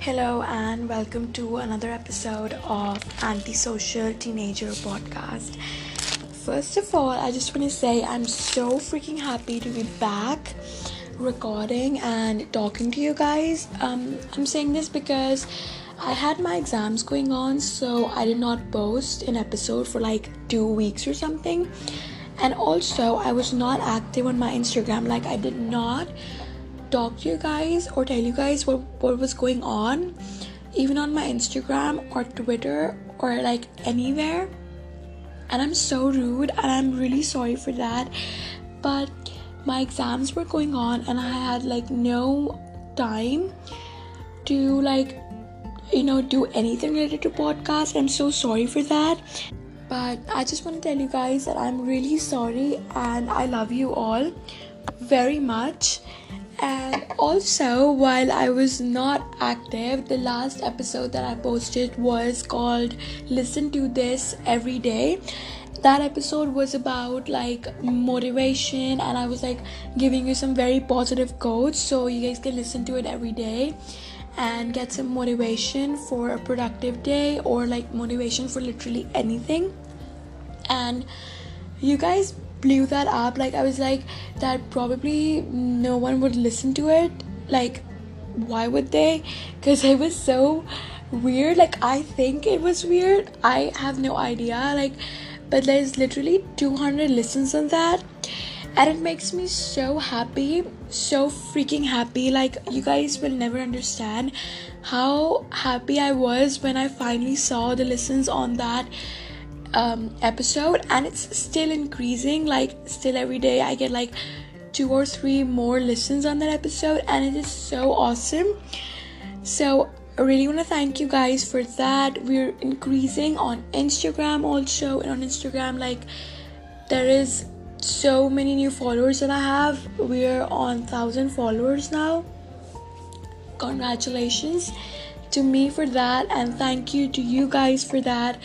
Hello, and welcome to another episode of Antisocial Teenager Podcast. First of all, I just want to say I'm so freaking happy to be back recording and talking to you guys. Um, I'm saying this because I had my exams going on, so I did not post an episode for like two weeks or something. And also, I was not active on my Instagram, like, I did not talk to you guys or tell you guys what, what was going on, even on my Instagram or Twitter or like anywhere. And I'm so rude and I'm really sorry for that. But my exams were going on and I had like no time to like you know do anything related to podcast. I'm so sorry for that. But I just want to tell you guys that I'm really sorry and I love you all very much. And also, while I was not active, the last episode that I posted was called Listen to This Every Day. That episode was about like motivation, and I was like giving you some very positive quotes so you guys can listen to it every day and get some motivation for a productive day or like motivation for literally anything. And you guys blew that up. Like i was like that probably no one would listen to it. Like why would they? Because it was so weird. Like i think it was weird. I have no idea. Like but there's literally 200 listens on that. And it makes me so happy so freaking happy. Like you guys will never understand how happy i was when i finally saw the listens on that um, episode and it's still increasing like still every day i get like two or three more listens on that episode and it is so awesome. So i really want to thank you guys for that. We're increasing on instagram also and on instagram like there is so many new followers that i have. We're on 1000 followers now. Congratulations to me for that and thank you to you guys for that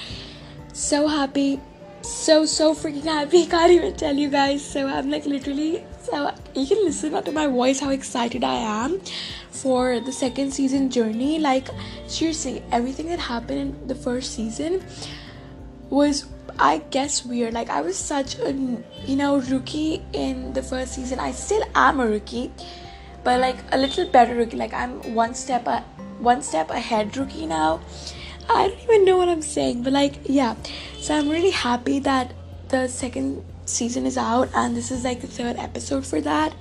so happy. So so freaking happy. Can't even tell you guys. So i'm like literally so you can listen to my voice how excited i am for the second season journey. Like seriously everything that happened in the first season was i guess weird. Like i was such a you know rookie in the first season. I still am a rookie but like a little better rookie. Like i'm one step a one step ahead rookie now I don't even know what I'm saying, but like, yeah. So I'm really happy that the second season is out and this is like the third episode for that.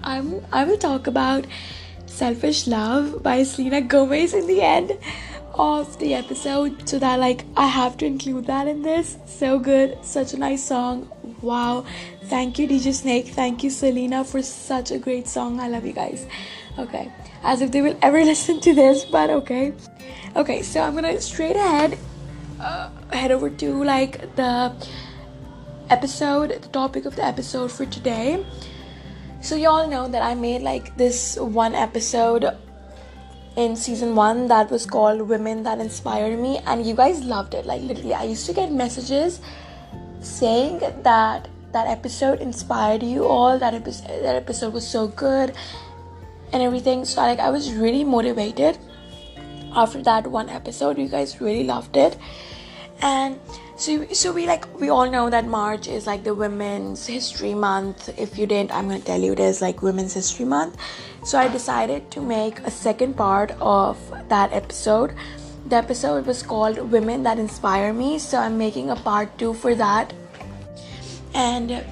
I'm I will talk about Selfish Love by Selena Gomez in the end of the episode so that like I have to include that in this. So good, such a nice song. Wow. Thank you DJ Snake. Thank you Selena for such a great song. I love you guys. Okay. As if they will ever listen to this, but okay. Okay, so I'm gonna straight ahead uh, head over to like the episode, the topic of the episode for today. So y'all know that I made like this one episode in season one that was called Women That Inspired Me, and you guys loved it. Like literally, I used to get messages saying that that episode inspired you all. That episode, that episode was so good, and everything. So like, I was really motivated after that one episode. You guys really loved it. And so so we like we all know that march is like the women's history month. If you didn't i'm to tell you it is like women's history month. So i decided to make a second part of that episode. The episode was called women that inspire me. So i'm making a part 2 for that. And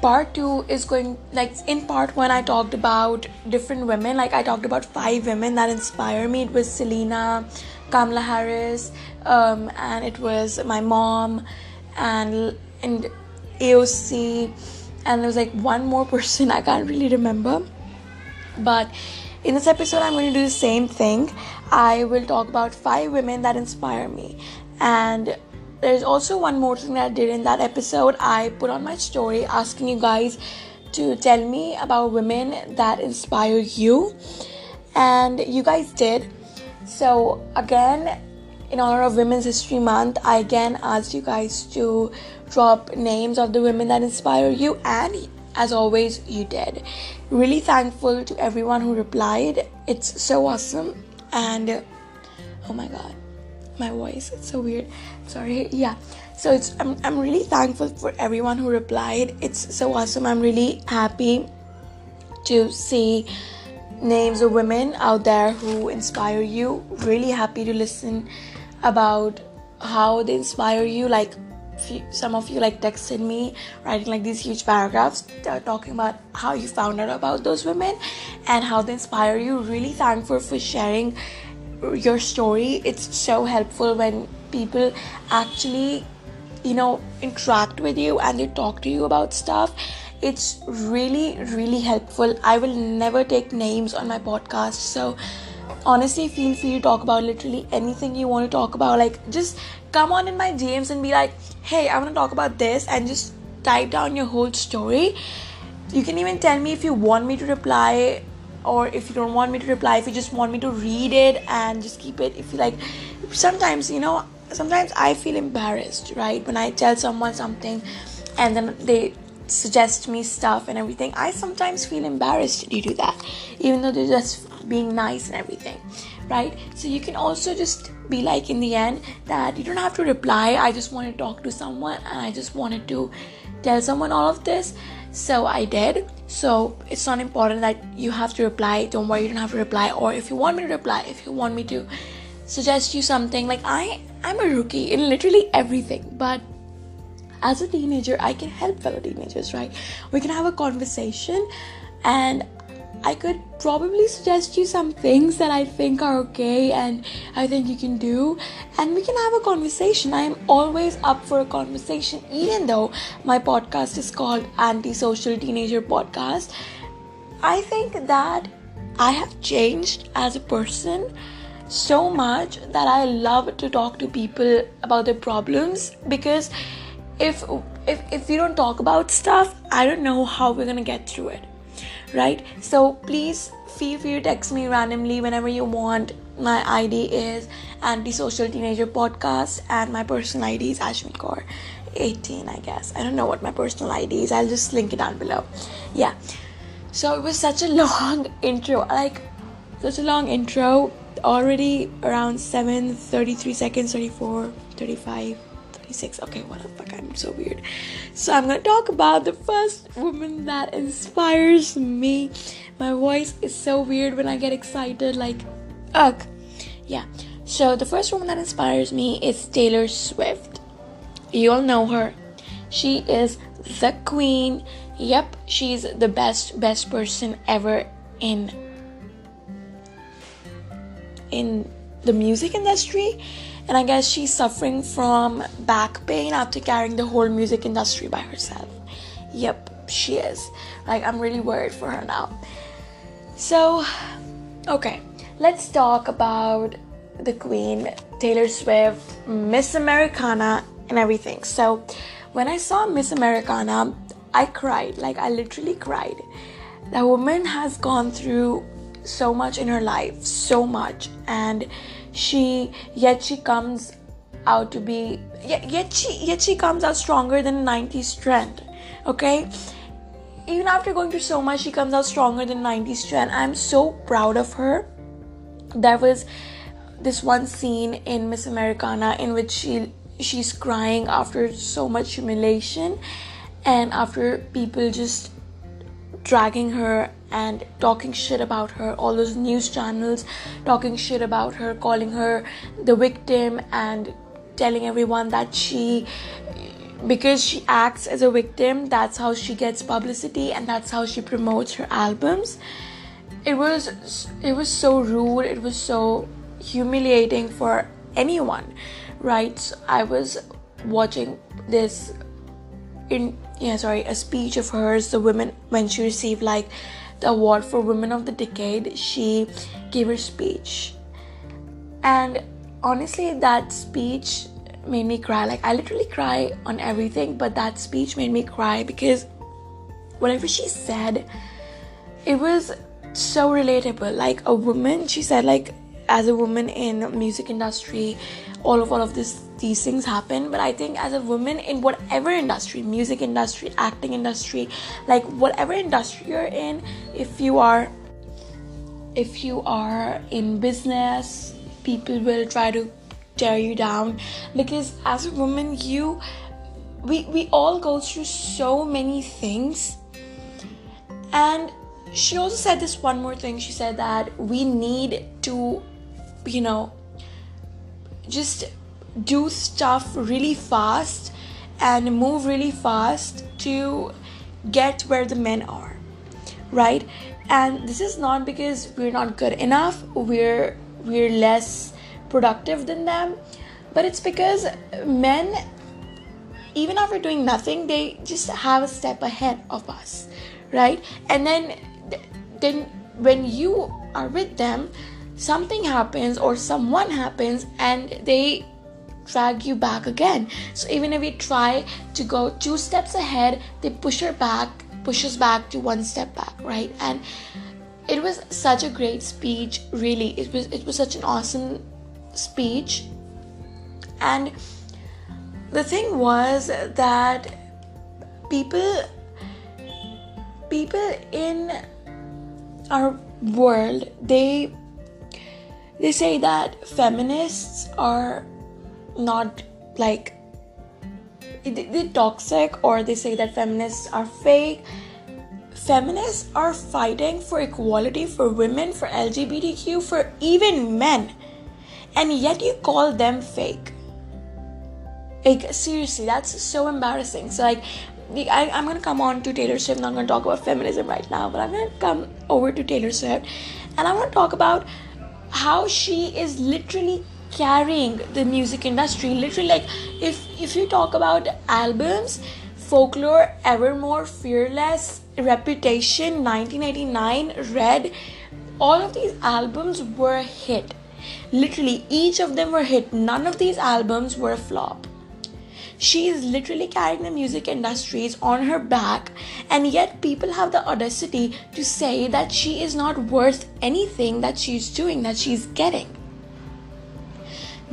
part two is going like in part one i talked about different women. Like i talked about five women that inspire me. It was selena kamala harris um, and it was my mom and and aoc and there was like one more person i can't really remember. But in this episode i'm going to do the same thing. I will talk about five women that inspire me. And there's also one more thing that I did in that episode. I put on my story asking you guys to tell me about women that inspire you, and you guys did. So, again, in honor of Women's History Month, I again asked you guys to drop names of the women that inspire you, and as always, you did. Really thankful to everyone who replied. It's so awesome. and oh my god my voice it's so weird sorry yeah. So it's I'm, I'm really thankful for everyone who replied. It's so awesome. I'm really happy to see names of women out there who inspire you. Really happy to listen about how they inspire you. Like some of you like texted me writing like these huge paragraphs talking about how you found out about those women and how they inspire you. Really thankful for sharing your story. It's so helpful when people actually you know interact with you and they talk to you about stuff. It's really really helpful. I will never take names on my podcast. So honestly feel free to talk about literally anything you want to talk about. Like just come on in my dms and be like hey i want to talk about this and just type down your whole story. You can even tell me if you want me to reply or if you don't want me to reply if you just want me to read it and just keep it if you like. Sometimes you know sometimes i feel embarrassed right? When i tell someone something and then they suggest me stuff and everything i sometimes feel embarrassed to do that even though they're just being nice and everything right? So you can also just be like in the end that you don't have to reply i just want to talk to someone and i just wanted to tell someone all of this. So i did. So it's not important that you have to reply don't worry you don't have to reply or if you want me to reply if you want me to suggest you something like i i'm a rookie in literally everything but as a teenager i can help fellow teenagers right we can have a conversation and I could probably suggest you some things that I think are okay and I think you can do, and we can have a conversation. I am always up for a conversation, even though my podcast is called Antisocial Teenager Podcast. I think that I have changed as a person so much that I love to talk to people about their problems because if if if we don't talk about stuff, I don't know how we're gonna get through it right? So please feel free to text me randomly whenever you want. My ID is Antisocial Teenager Podcast, and my personal ID is Ashwin Kaur. 18, I guess. I don't know what my personal ID is. I'll just link it down below. Yeah. So it was such a long intro. Like, such a long intro. Already around 7 33 seconds, 34, 35. 26. Okay, what the fuck? I'm so weird. So, I'm gonna talk about the first woman that inspires me. My voice is so weird when I get excited, like, ugh. Yeah. So, the first woman that inspires me is Taylor Swift. You all know her. She is the queen. Yep, she's the best, best person ever in in the music industry and I guess she's suffering from back pain after carrying the whole music industry by herself. Yep, she is. Like, I'm really worried for her now. So, okay, let's talk about the Queen, Taylor Swift, Miss Americana, and everything. So, when I saw Miss Americana, I cried. Like, I literally cried. That woman has gone through so much in her life, so much, and she yet she comes out to be yet, yet she yet she comes out stronger than 90s trend okay? Even after going through so much she comes out stronger than 90s trend i'm so proud of her. There was this one scene in miss americana in which she she's crying after so much humiliation and after people just dragging her and talking shit about her all those news channels talking shit about her calling her the victim and telling everyone that she because she acts as a victim that's how she gets publicity and that's how she promotes her albums. It was it was so rude it was so humiliating for anyone right? So i was watching this in yeah sorry a speech of hers the women when she received like the award for Women of the Decade, she gave her speech. And honestly, that speech made me cry. Like, I literally cry on everything, but that speech made me cry because whatever she said, it was so relatable. Like, a woman, she said, like, as a woman in music industry, all of all of this these things happen. But i think as a woman in whatever industry music industry acting industry like whatever industry you're in if you are if you are in business people will try to tear you down. Because as a woman you we we all go through so many things. And she also said this one more thing. She said that we need to you know just do stuff really fast and move really fast to get where the men are right? And this is not because we're not good enough we're we're less productive than them but it's because men even after doing nothing they just have a step ahead of us right? And then then when you are with them something happens or someone happens and they drag you back again. So even if we try to go two steps ahead they push her back push us back to one step back right? And it was such a great speech really. It was it was such an awesome speech. And the thing was that people people in our world they they say that feminists are not like they're toxic or they say that feminists are fake? Feminists are fighting for equality for women for lgbtq for even men. And yet you call them fake. Like seriously that's so embarrassing. So like I, i'm gonna come on to taylor swift. I'm not gonna talk about feminism right now but i'm gonna come over to taylor swift. And i want to talk about how she is literally carrying the music industry. Literally like if if you talk about albums folklore evermore fearless reputation 1989 red all of these albums were hit. Literally each of them were hit. None of these albums were a flop she is literally carrying the music industries on her back, and yet people have the audacity to say that she is not worth anything that she's doing, that she's getting.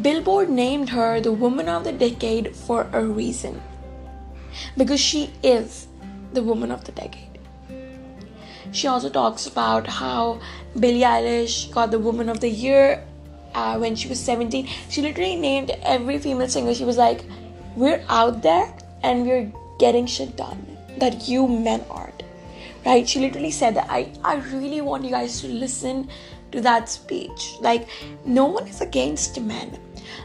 Billboard named her the Woman of the Decade for a reason. Because she is the Woman of the Decade. She also talks about how Billie Eilish got the Woman of the Year uh, when she was 17. She literally named every female singer. She was like, we're out there and we're getting shit done that you men aren't. Right? She literally said that i i really want you guys to listen to that speech. Like no one is against men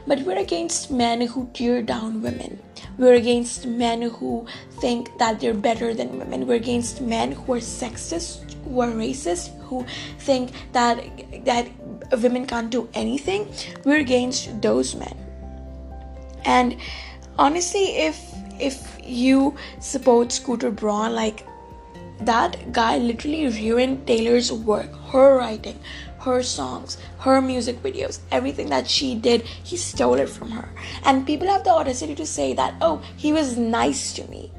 but we're against men who tear down women. We're against men who think that they're better than women. We're against men who are sexist who are racist who think that that women can't do anything. We're against those men. And honestly if if you support scooter braun like that guy literally ruined taylor's work. Her writing her songs her music videos everything that she did he stole it from her. And people have the audacity to say that oh he was nice to me.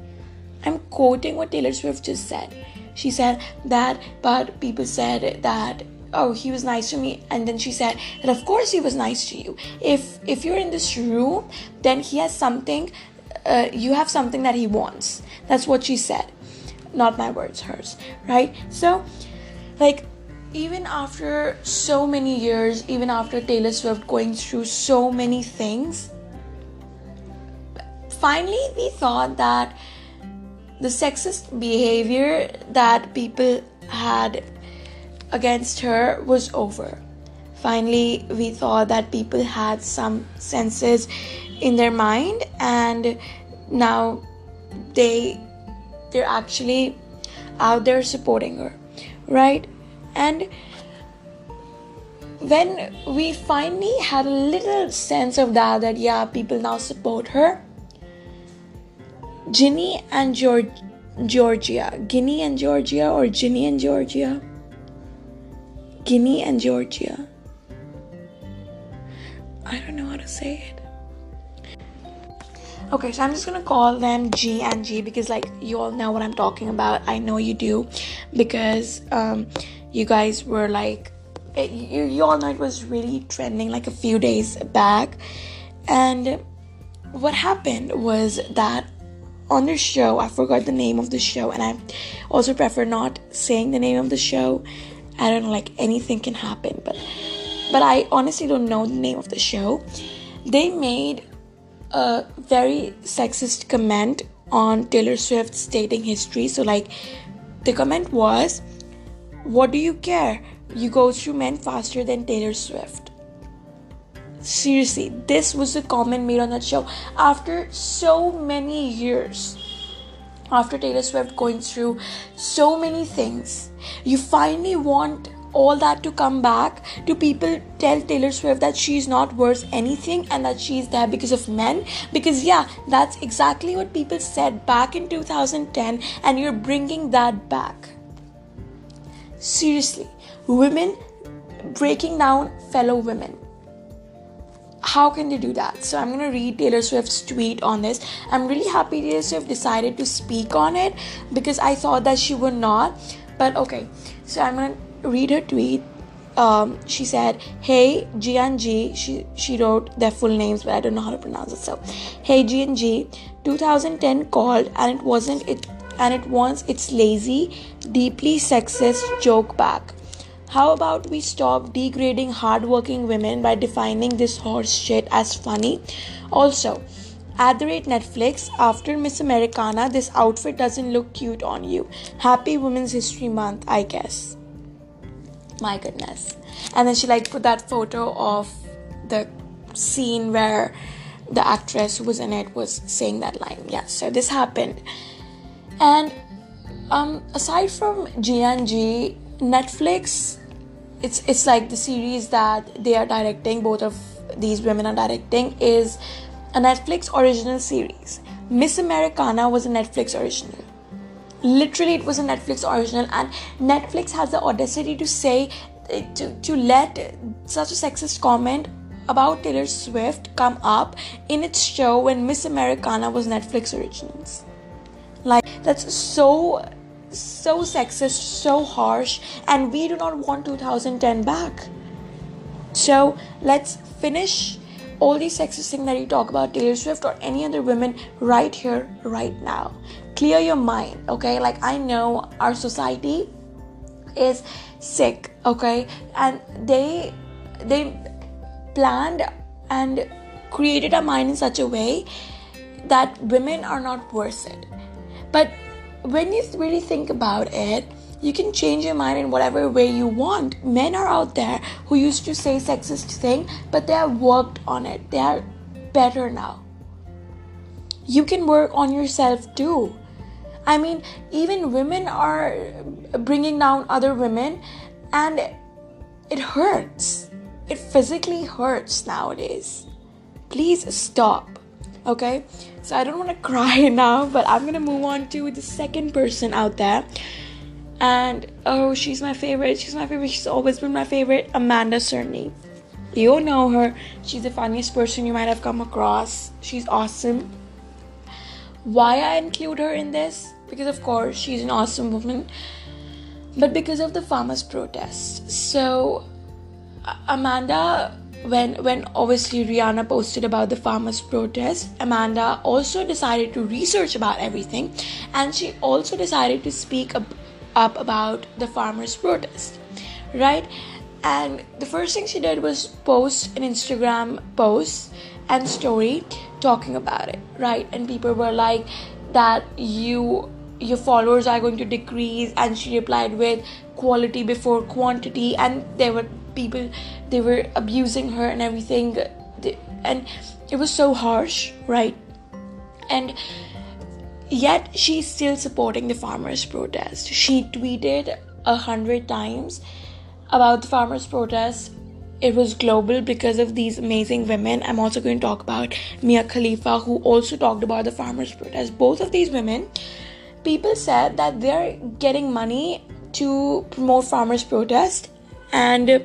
I'm quoting what taylor swift just said. She said that but people said that oh he was nice to me. And then she said that of course he was nice to you. If if you're in this room then he has something uh, you have something that he wants. That's what she said. Not my words hers right? So like even after so many years even after taylor swift going through so many things finally we thought that the sexist behavior that people had against her was over. Finally, we thought that people had some senses in their mind and now they they're actually out there supporting her, right? And when we finally had a little sense of that that yeah, people now support her, Ginny and George Georgia, Guinea and Georgia or Ginny and Georgia Guinea and Georgia. I don't know how to say it. Okay, so I'm just gonna call them G and G because, like, you all know what I'm talking about. I know you do because um, you guys were like, it, you, you all know it was really trending like a few days back. And what happened was that on the show, I forgot the name of the show, and I also prefer not saying the name of the show I don't know, like anything can happen, but but I honestly don't know the name of the show. They made a very sexist comment on Taylor Swift's dating history. So like the comment was, "What do you care? You go through men faster than Taylor Swift." Seriously, this was a comment made on that show after so many years. After Taylor Swift going through so many things, you finally want all that to come back to people tell Taylor Swift that she's not worth anything and that she's there because of men. Because yeah that's exactly what people said back in 2010 and you're bringing that back. Seriously women breaking down fellow women how can they do that? So I'm gonna read Taylor Swift's tweet on this. I'm really happy Taylor Swift decided to speak on it because I thought that she would not. But okay, so I'm gonna read her tweet. Um, she said, "Hey G and G." She she wrote their full names, but I don't know how to pronounce it. So, "Hey G and G, 2010 called, and it wasn't it, and it wants its lazy, deeply sexist joke back." How about we stop degrading hardworking women by defining this horse shit as funny? Also, at the rate Netflix, after Miss Americana, this outfit doesn't look cute on you. Happy Women's History Month, I guess. My goodness. And then she like put that photo of the scene where the actress who was in it was saying that line. Yeah, so this happened. And um aside from G and G, Netflix it's it's like the series that they are directing both of these women are directing is a netflix original series. Miss americana was a netflix original. Literally it was a netflix original and netflix has the audacity to say eh, to, to let such a sexist comment about taylor swift come up in its show when miss americana was netflix originals. Like that's so so sexist, so harsh, and we do not want 2010 back. So let's finish all these sexist things that you talk about Taylor Swift or any other women right here, right now. Clear your mind, okay? Like I know our society is sick, okay? And they they planned and created a mind in such a way that women are not worth it. But when you really think about it, you can change your mind in whatever way you want. Men are out there who used to say sexist thing, but they have worked on it. They are better now. You can work on yourself too. I mean, even women are bringing down other women, and it hurts. It physically hurts nowadays. Please stop okay so i don't want to cry now but i'm gonna move on to the second person out there. And oh she's my favorite. She's my favorite. She's always been my favorite. Amanda cerny. You all know her. She's the funniest person you might have come across. She's awesome. Why i include her in this? Because of course she's an awesome woman. But because of the farmers protest. So amanda when when obviously Rihanna posted about the farmers protest Amanda also decided to research about everything and she also decided to speak up, up about the farmers protest right? And the first thing she did was post an Instagram post and story talking about it right? And people were like that you your followers are going to decrease and she replied with quality before quantity and there were people they were abusing her and everything. And it was so harsh right? And yet she's still supporting the farmers protest. She tweeted a hundred times about the farmers protest. It was global because of these amazing women. I'm also going to talk about mia khalifa who also talked about the farmers protest. Both of these women people said that they're getting money to promote farmers protest and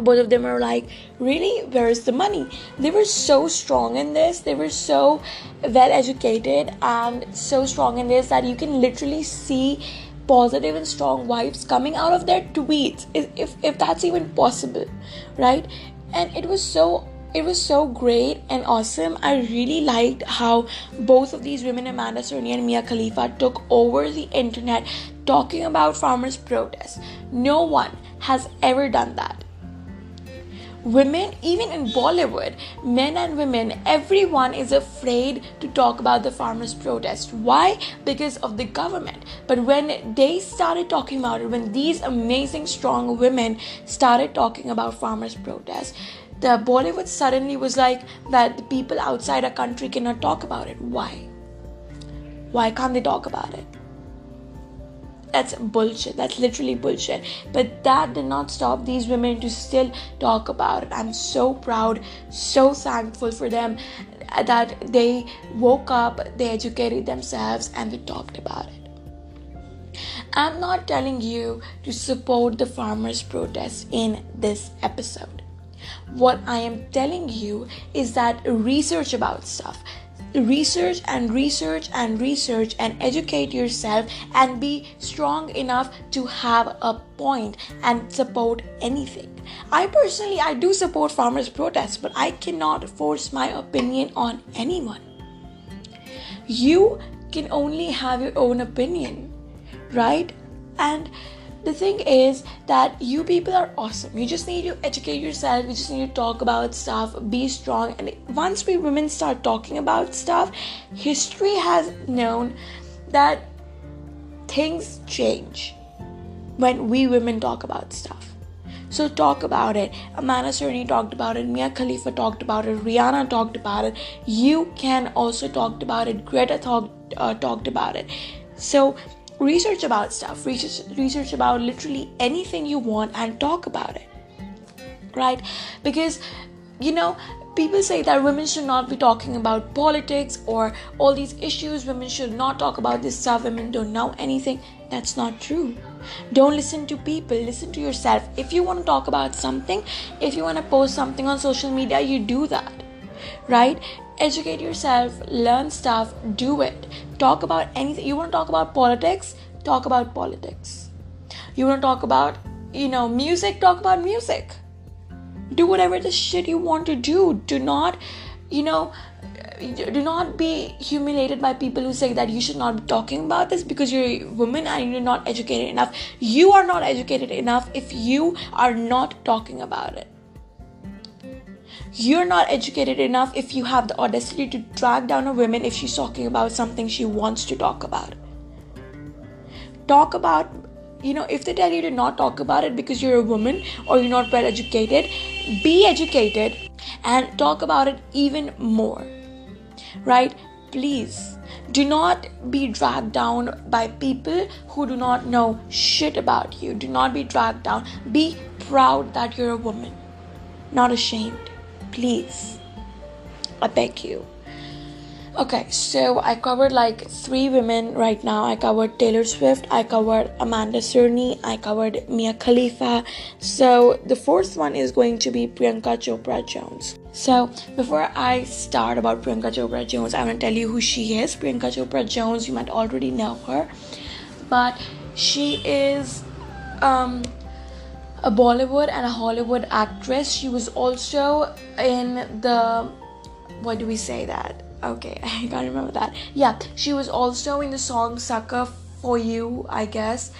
both of them are like really where's the money they were so strong in this they were so well educated and so strong in this that you can literally see positive and strong vibes coming out of their tweets if, if, that's even possible right and it was so it was so great and awesome. I really liked how both of these women, Amanda Cerny and Mia Khalifa, took over the internet talking about farmers' protests. No one has ever done that. Women, even in Bollywood, men and women, everyone is afraid to talk about the farmers' protest. Why? Because of the government. But when they started talking about it, when these amazing, strong women started talking about farmers' protest, the Bollywood suddenly was like that the people outside our country cannot talk about it. Why? Why can't they talk about it? That's bullshit. That's literally bullshit. But that did not stop these women to still talk about it. I'm so proud so thankful for them that they woke up they educated themselves and they talked about it. I'm not telling you to support the farmers protest in this episode. What i am telling you is that research about stuff research and research and research and educate yourself and be strong enough to have a point and support anything. I personally i do support farmers protests but i cannot force my opinion on anyone. You can only have your own opinion right? And the thing is that you people are awesome. You just need to educate yourself. You just need to talk about stuff, be strong. And once we women start talking about stuff, history has known that things change when we women talk about stuff. So talk about it. Amanda Cerny talked about it. Mia Khalifa talked about it. Rihanna talked about it. You can also talked about it. Greta talked uh, talked about it. So research about stuff research research about literally anything you want and talk about it right? Because you know people say that women should not be talking about politics or all these issues. Women should not talk about this stuff. Women don't know anything. That's not true. Don't listen to people. Listen to yourself. If you want to talk about something if you want to post something on social media you do that right educate yourself learn stuff do it. Talk about anything. You want to talk about politics? Talk about politics. You want to talk about you know music? Talk about music. Do whatever the shit you want to do. Do not you know do not be humiliated by people who say that you should not be talking about this because you're a woman and you're not educated enough. You are not educated enough if you are not talking about it you're not educated enough if you have the audacity to drag down a woman if she's talking about something she wants to talk about. Talk about, you know, if they tell you to not talk about it because you're a woman or you're not well educated, be educated and talk about it even more. Right? Please do not be dragged down by people who do not know shit about you. Do not be dragged down. Be proud that you're a woman, not ashamed please. I beg you. Okay, so I covered like three women right now. I covered Taylor Swift, I covered Amanda Cerny, I covered Mia Khalifa. So the fourth one is going to be Priyanka Chopra Jones. So before I start about Priyanka Chopra Jones, I want to tell you who she is. Priyanka Chopra Jones, you might already know her, but she is um a Bollywood and a Hollywood actress. She was also in the what do we say that? Okay, I can't remember that. Yeah, she was also in the song Sucker for You, I guess.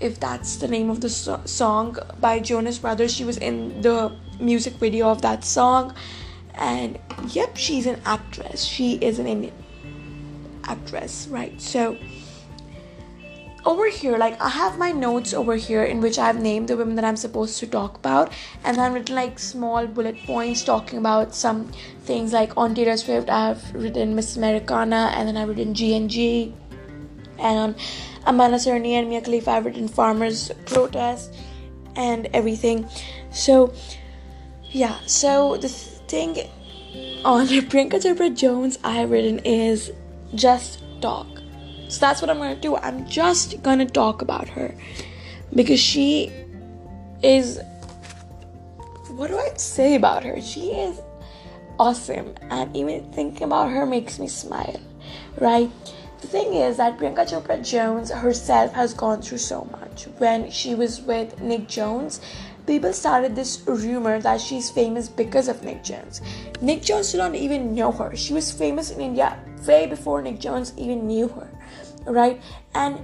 If that's the name of the so- song by Jonas Brothers, she was in the music video of that song. And yep, she's an actress. She is an Indian actress, right? So over here. Like i have my notes over here in which i've named the women that i'm supposed to talk about and I've written like small bullet points talking about some things like on taylor swift i've written miss americana and then i've written gng and on amanda cerny and mia khalifa i've written farmers protest and everything. So yeah so the thing on priyanka chopra jones i have written is just talk so that's what I'm to do. I'm just to talk about her because she is. What do I say about her? She is awesome, and even thinking about her makes me smile, right? The thing is that Priyanka Chopra Jones herself has gone through so much. When she was with Nick Jones, people started this rumor that she's famous because of Nick Jones. Nick Jones did not even know her. She was famous in India way before Nick Jones even knew her right? And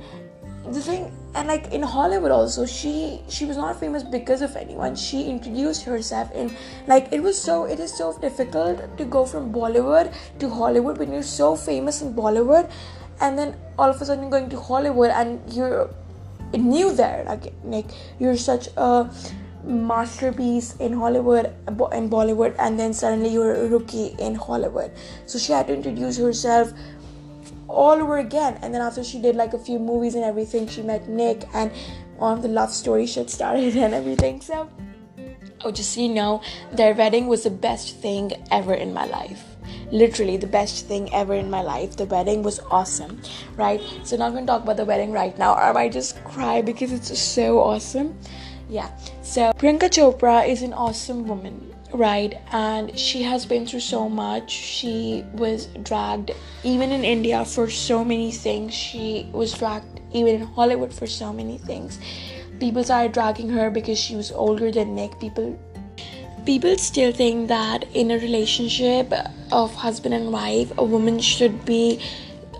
the thing and like in hollywood also she she was not famous because of anyone. She introduced herself in like it was so it is so difficult to go from bollywood to hollywood when you're so famous in bollywood and then all of a sudden going to hollywood and you're new there. Like, like you're such a masterpiece in hollywood in bollywood and then suddenly you're a rookie in hollywood. So she had to introduce herself all over again. And then after she did like a few movies and everything, she met Nick and on the love story shit started and everything. So, oh, just so you know, their wedding was the best thing ever in my life. Literally the best thing ever in my life. The wedding was awesome, right? So not gonna talk about the wedding right now, or I might just cry because it's so awesome. Yeah. So Priyanka Chopra is an awesome woman right and she has been through so much. She was dragged even in india for so many things. She was dragged even in hollywood for so many things. People started dragging her because she was older than nick. People people still think that in a relationship of husband and wife a woman should be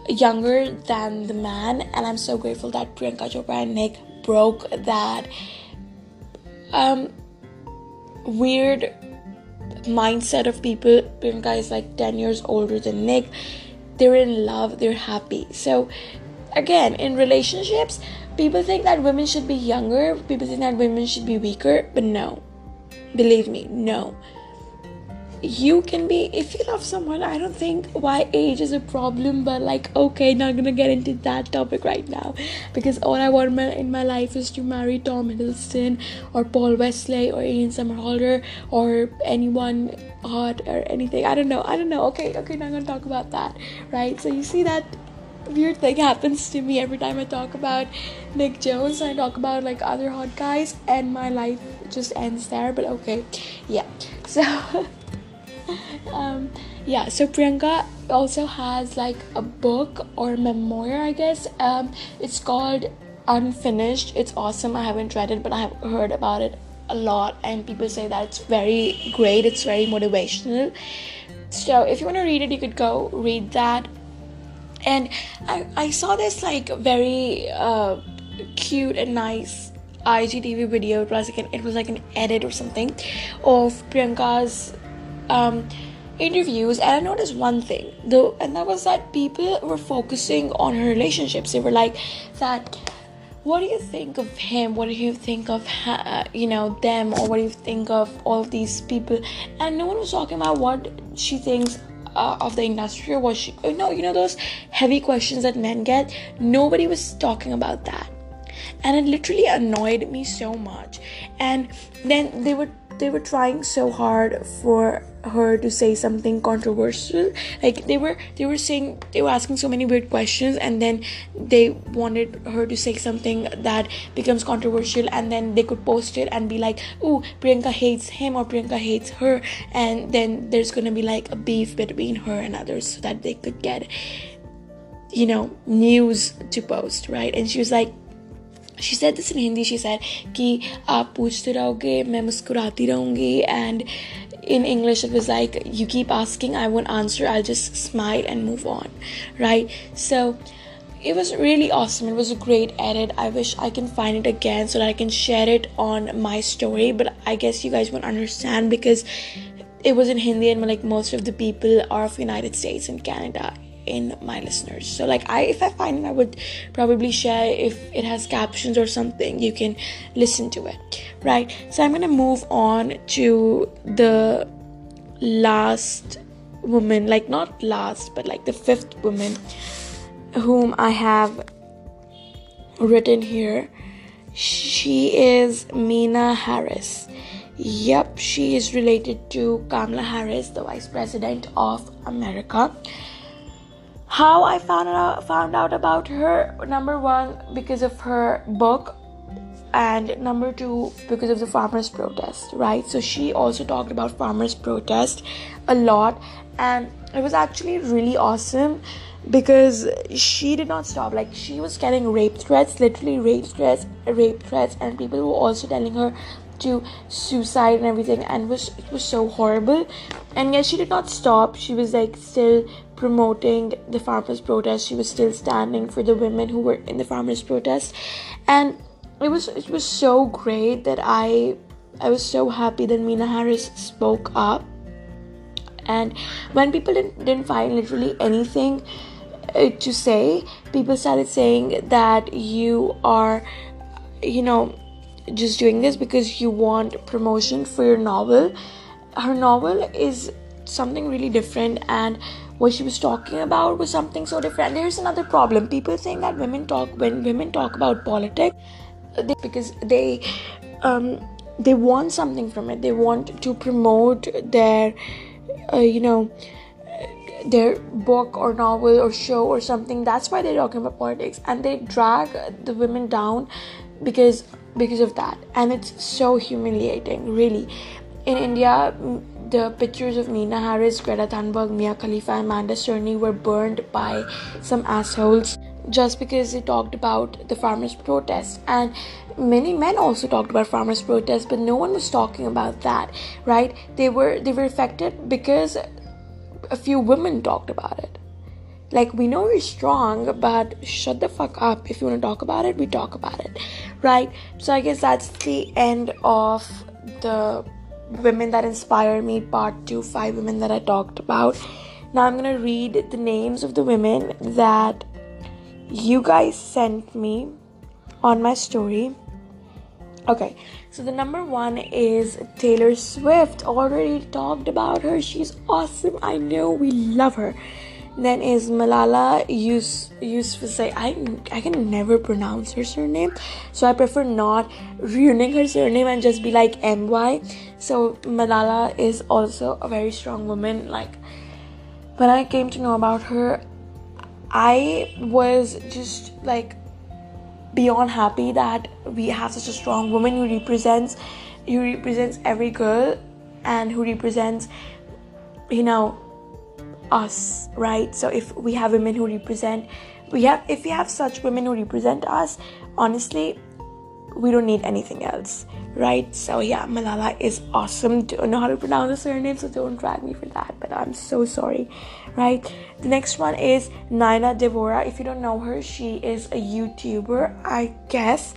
younger than the man. And i'm so grateful that priyanka chopra and nick broke that um weird mindset of people. Priyanka is like 10 years older than Nick. They're in love, they're happy. So, again, in relationships, people think that women should be younger, people think that women should be weaker, but no. Believe me, no you can be if you love someone i don't think why age is a problem but like okay not gonna get into that topic right now because all i want in my life is to marry tom hiddleston or paul wesley or ian somerhalder or anyone hot or anything i don't know i don't know okay okay not gonna talk about that right so you see that weird thing happens to me every time I talk about Nick Jonas. I talk about like other hot guys, and my life just ends there. But okay, yeah. So um, yeah, so Priyanka also has like a book or memoir, I guess. Um, it's called Unfinished. It's awesome. I haven't read it, but I have heard about it a lot, and people say that it's very great. It's very motivational. So if you want to read it, you could go read that. And I, I saw this like very uh, cute and nice IGTV video. It was like an, it was like an edit or something of Priyanka's um, interviews and I noticed one thing though and that was that people were focusing on her relationships. They were like that what do you think of him? What do you think of you know them? Or what do you think of all of these people? And no one was talking about what she thinks uh, of the industry or what she you know you know those heavy questions that men get? Nobody was talking about that. And it literally annoyed me so much. And then they were they were trying so hard for her to say something controversial. Like they were they were saying they were asking so many weird questions and then they wanted her to say something that becomes controversial and then they could post it and be like oh priyanka hates him or priyanka hates her. And then there's gonna be like a beef between her and others so that they could get you know news to post right? And she was like she said this in Hindi. She said कि आप पूछते रहोगे मैं मुस्कुराती रहूँगी and in English it was like you keep asking I won't answer I'll just smile and move on right so it was really awesome it was a great edit I wish I can find it again so that I can share it on my story but I guess you guys won't understand because it was in Hindi and like most of the people are of United States and Canada in my listeners. So like i if i find it i would probably share if it has captions or something you can listen to it right? So i'm gonna move on to the last woman like not last but like the fifth woman whom i have written here. She is meena harris. Yep, she is related to Kamala Harris, the Vice President of America how I found out found out about her number one because of her book and number two because of the farmers protest right? So she also talked about farmers protest a lot and it was actually really awesome because she did not stop. Like she was getting rape threats literally rape threats rape threats and people were also telling her to suicide and everything and was it was so horrible. And yet she did not stop. She was like still promoting the farmers' protest. She was still standing for the women who were in the farmers' protest, and it was it was so great that I I was so happy that Meena Harris spoke up. And when people didn't, didn't find literally anything uh, to say, people started saying that you are, you know, just doing this because you want promotion for your novel. Her novel is something really different, and what she was talking about was something so different. There's another problem. People saying that women talk when women talk about politics they, because they um, they want something from it. They want to promote their, uh, you know, their book or novel or show or something. That's why they're talking about politics, and they drag the women down because because of that, and it's so humiliating, really. In India, the pictures of Meena Harris, Greta Thunberg, Mia Khalifa, and Amanda Cerny were burned by some assholes just because they talked about the farmers' protest. And many men also talked about farmers' protest, but no one was talking about that, right? They were they were affected because a few women talked about it. Like we know you're strong, but shut the fuck up. If you want to talk about it, we talk about it, right? So I guess that's the end of the women that inspire me part two five women that i talked about. Now i'm gonna read the names of the women that you guys sent me on my story. Okay so the number one is taylor swift. Already talked about her. She's awesome. I know we love her then is Malala Yus Yousafzai. I I can never pronounce her surname, so I prefer not ruining her surname and just be like My. So Malala is also a very strong woman. Like when I came to know about her, I was just like beyond happy that we have such a strong woman who represents who represents every girl and who represents you know us right? So if we have women who represent we have if we have such women who represent us honestly we don't need anything else right? So yeah malala is awesome. Don't know how to pronounce her surname so don't drag me for that but i'm so sorry right? The next one is Nayana Devora. If you don't know her she is a youtuber i guess.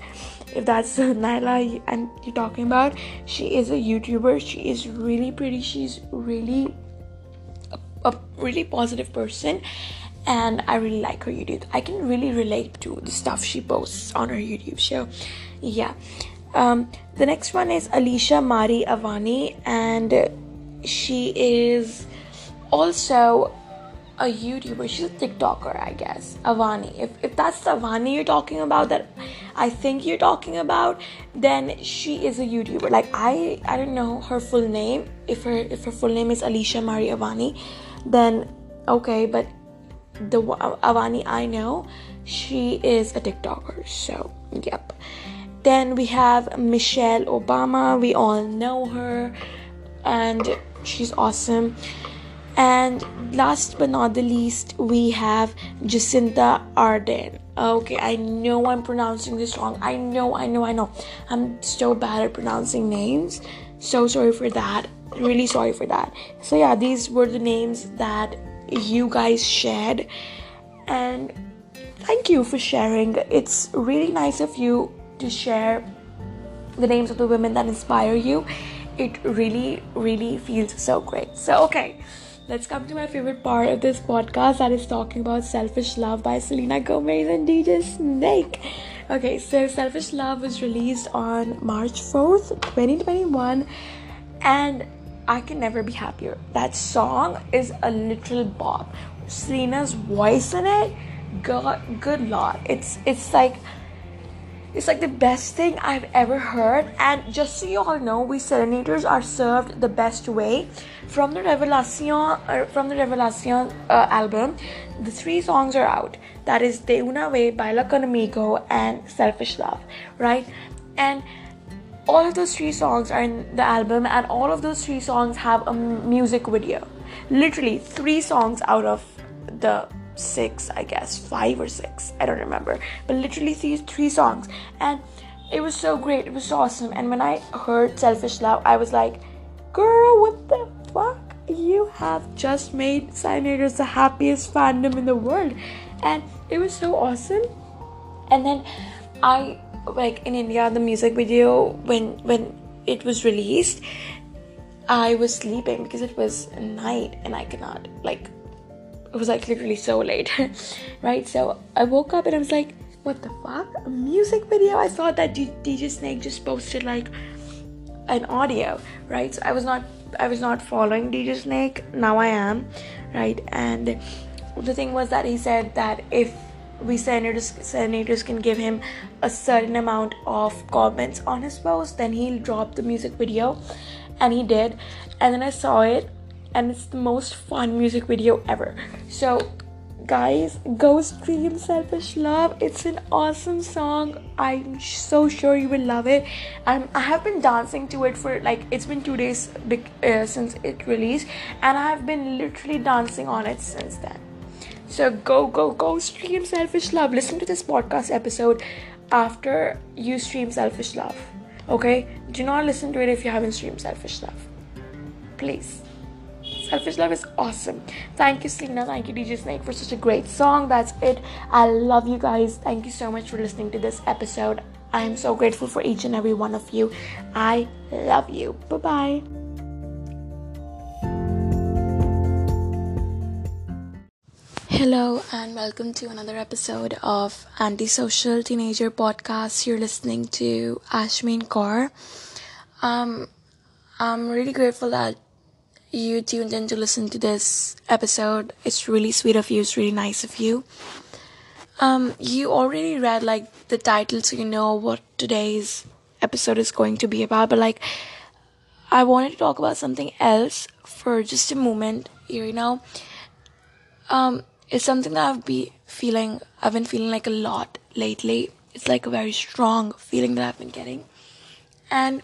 If that's Nyla and you're talking about she is a youtuber. She is really pretty. She's really a really positive person and I really like her YouTube. I can really relate to the stuff she posts on her YouTube show. Yeah. Um, the next one is Alicia Mari Avani, and she is also a YouTuber. She's a TikToker, I guess. Avani. If, if that's the Avani you're talking about, that I think you're talking about, then she is a YouTuber. Like I, I don't know her full name. If her if her full name is Alicia Mari Avani, then okay, but the Avani I know, she is a TikToker. So, yep. Then we have Michelle Obama. We all know her, and she's awesome. And last but not the least, we have Jacinta Arden. Okay, I know I'm pronouncing this wrong. I know, I know, I know. I'm so bad at pronouncing names. So sorry for that really sorry for that. So yeah these were the names that you guys shared. And thank you for sharing. It's really nice of you to share the names of the women that inspire you. It really really feels so great. So okay let's come to my favorite part of this podcast that is talking about selfish love by selena gomez and dj snake. Okay so selfish love was released on march 4th 2021 and I can never be happier. That song is a literal bop. Selena's voice in it, God, good lord, it's it's like it's like the best thing I've ever heard. And just so you all know, we Selenators are served the best way. From the Revelation, uh, from the Revelation uh, album, the three songs are out. That is De Una Vez, Baila Conmigo, and Selfish Love, right? And all of those three songs are in the album and all of those three songs have a music video. Literally three songs out of the six i guess five or six i don't remember. But literally these three songs. And it was so great it was so awesome. And when i heard selfish love i was like girl what the fuck? You have just made Selenators the happiest fandom in the world. And it was so awesome. And then I like in India the music video when when it was released, I was sleeping because it was night and I could not like it was like literally so late. right? So I woke up and I was like, what the fuck? A music video? I saw that DJ Snake just posted like an audio, right? So I was not I was not following DJ Snake. Now I am, right? And the thing was that he said that if we Selenators Selenators can give him a certain amount of comments on his post, then he'll drop the music video, and he did. And then I saw it, and it's the most fun music video ever. So guys go stream selfish love it's an awesome song i'm so sure you will love it and i have been dancing to it for like it's been two days uh, since it released and i have been literally dancing on it since then so go go go stream selfish love listen to this podcast episode after you stream selfish love okay do not listen to it if you haven't streamed selfish love please Selfish Love is awesome. Thank you, Selena. Thank you, DJ Snake, for such a great song. That's it. I love you guys. Thank you so much for listening to this episode. I am so grateful for each and every one of you. I love you. Bye bye. Hello and welcome to another episode of Antisocial Teenager Podcast. You're listening to Ashmin Kaur. Um, I'm really grateful that you tuned in to listen to this episode. It's really sweet of you. It's really nice of you. Um, you already read like the title, so you know what today's episode is going to be about. But like, I wanted to talk about something else for just a moment. You know, um, it's something that I've been feeling. I've been feeling like a lot lately. It's like a very strong feeling that I've been getting, and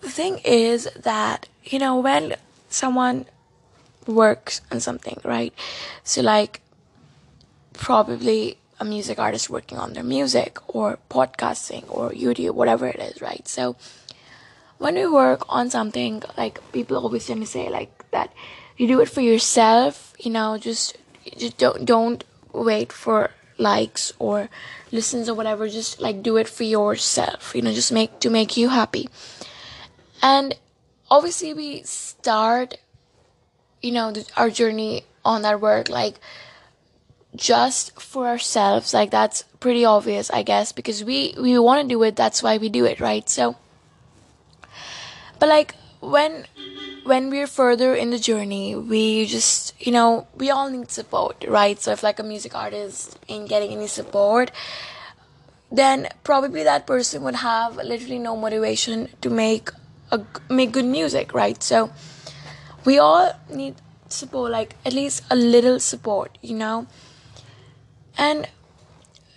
the thing is that you know when someone works on something right so like probably a music artist working on their music or podcasting or youtube whatever it is right so when we work on something like people always tend to say like that you do it for yourself you know just just don't don't wait for likes or listens or whatever just like do it for yourself you know just make to make you happy and obviously, we start, you know, our journey on that work like just for ourselves. Like that's pretty obvious, I guess, because we we want to do it. That's why we do it, right? So, but like when when we're further in the journey, we just, you know, we all need support, right? So if like a music artist ain't getting any support, then probably that person would have literally no motivation to make a, make good music, right? So we all need support, like at least a little support, you know. And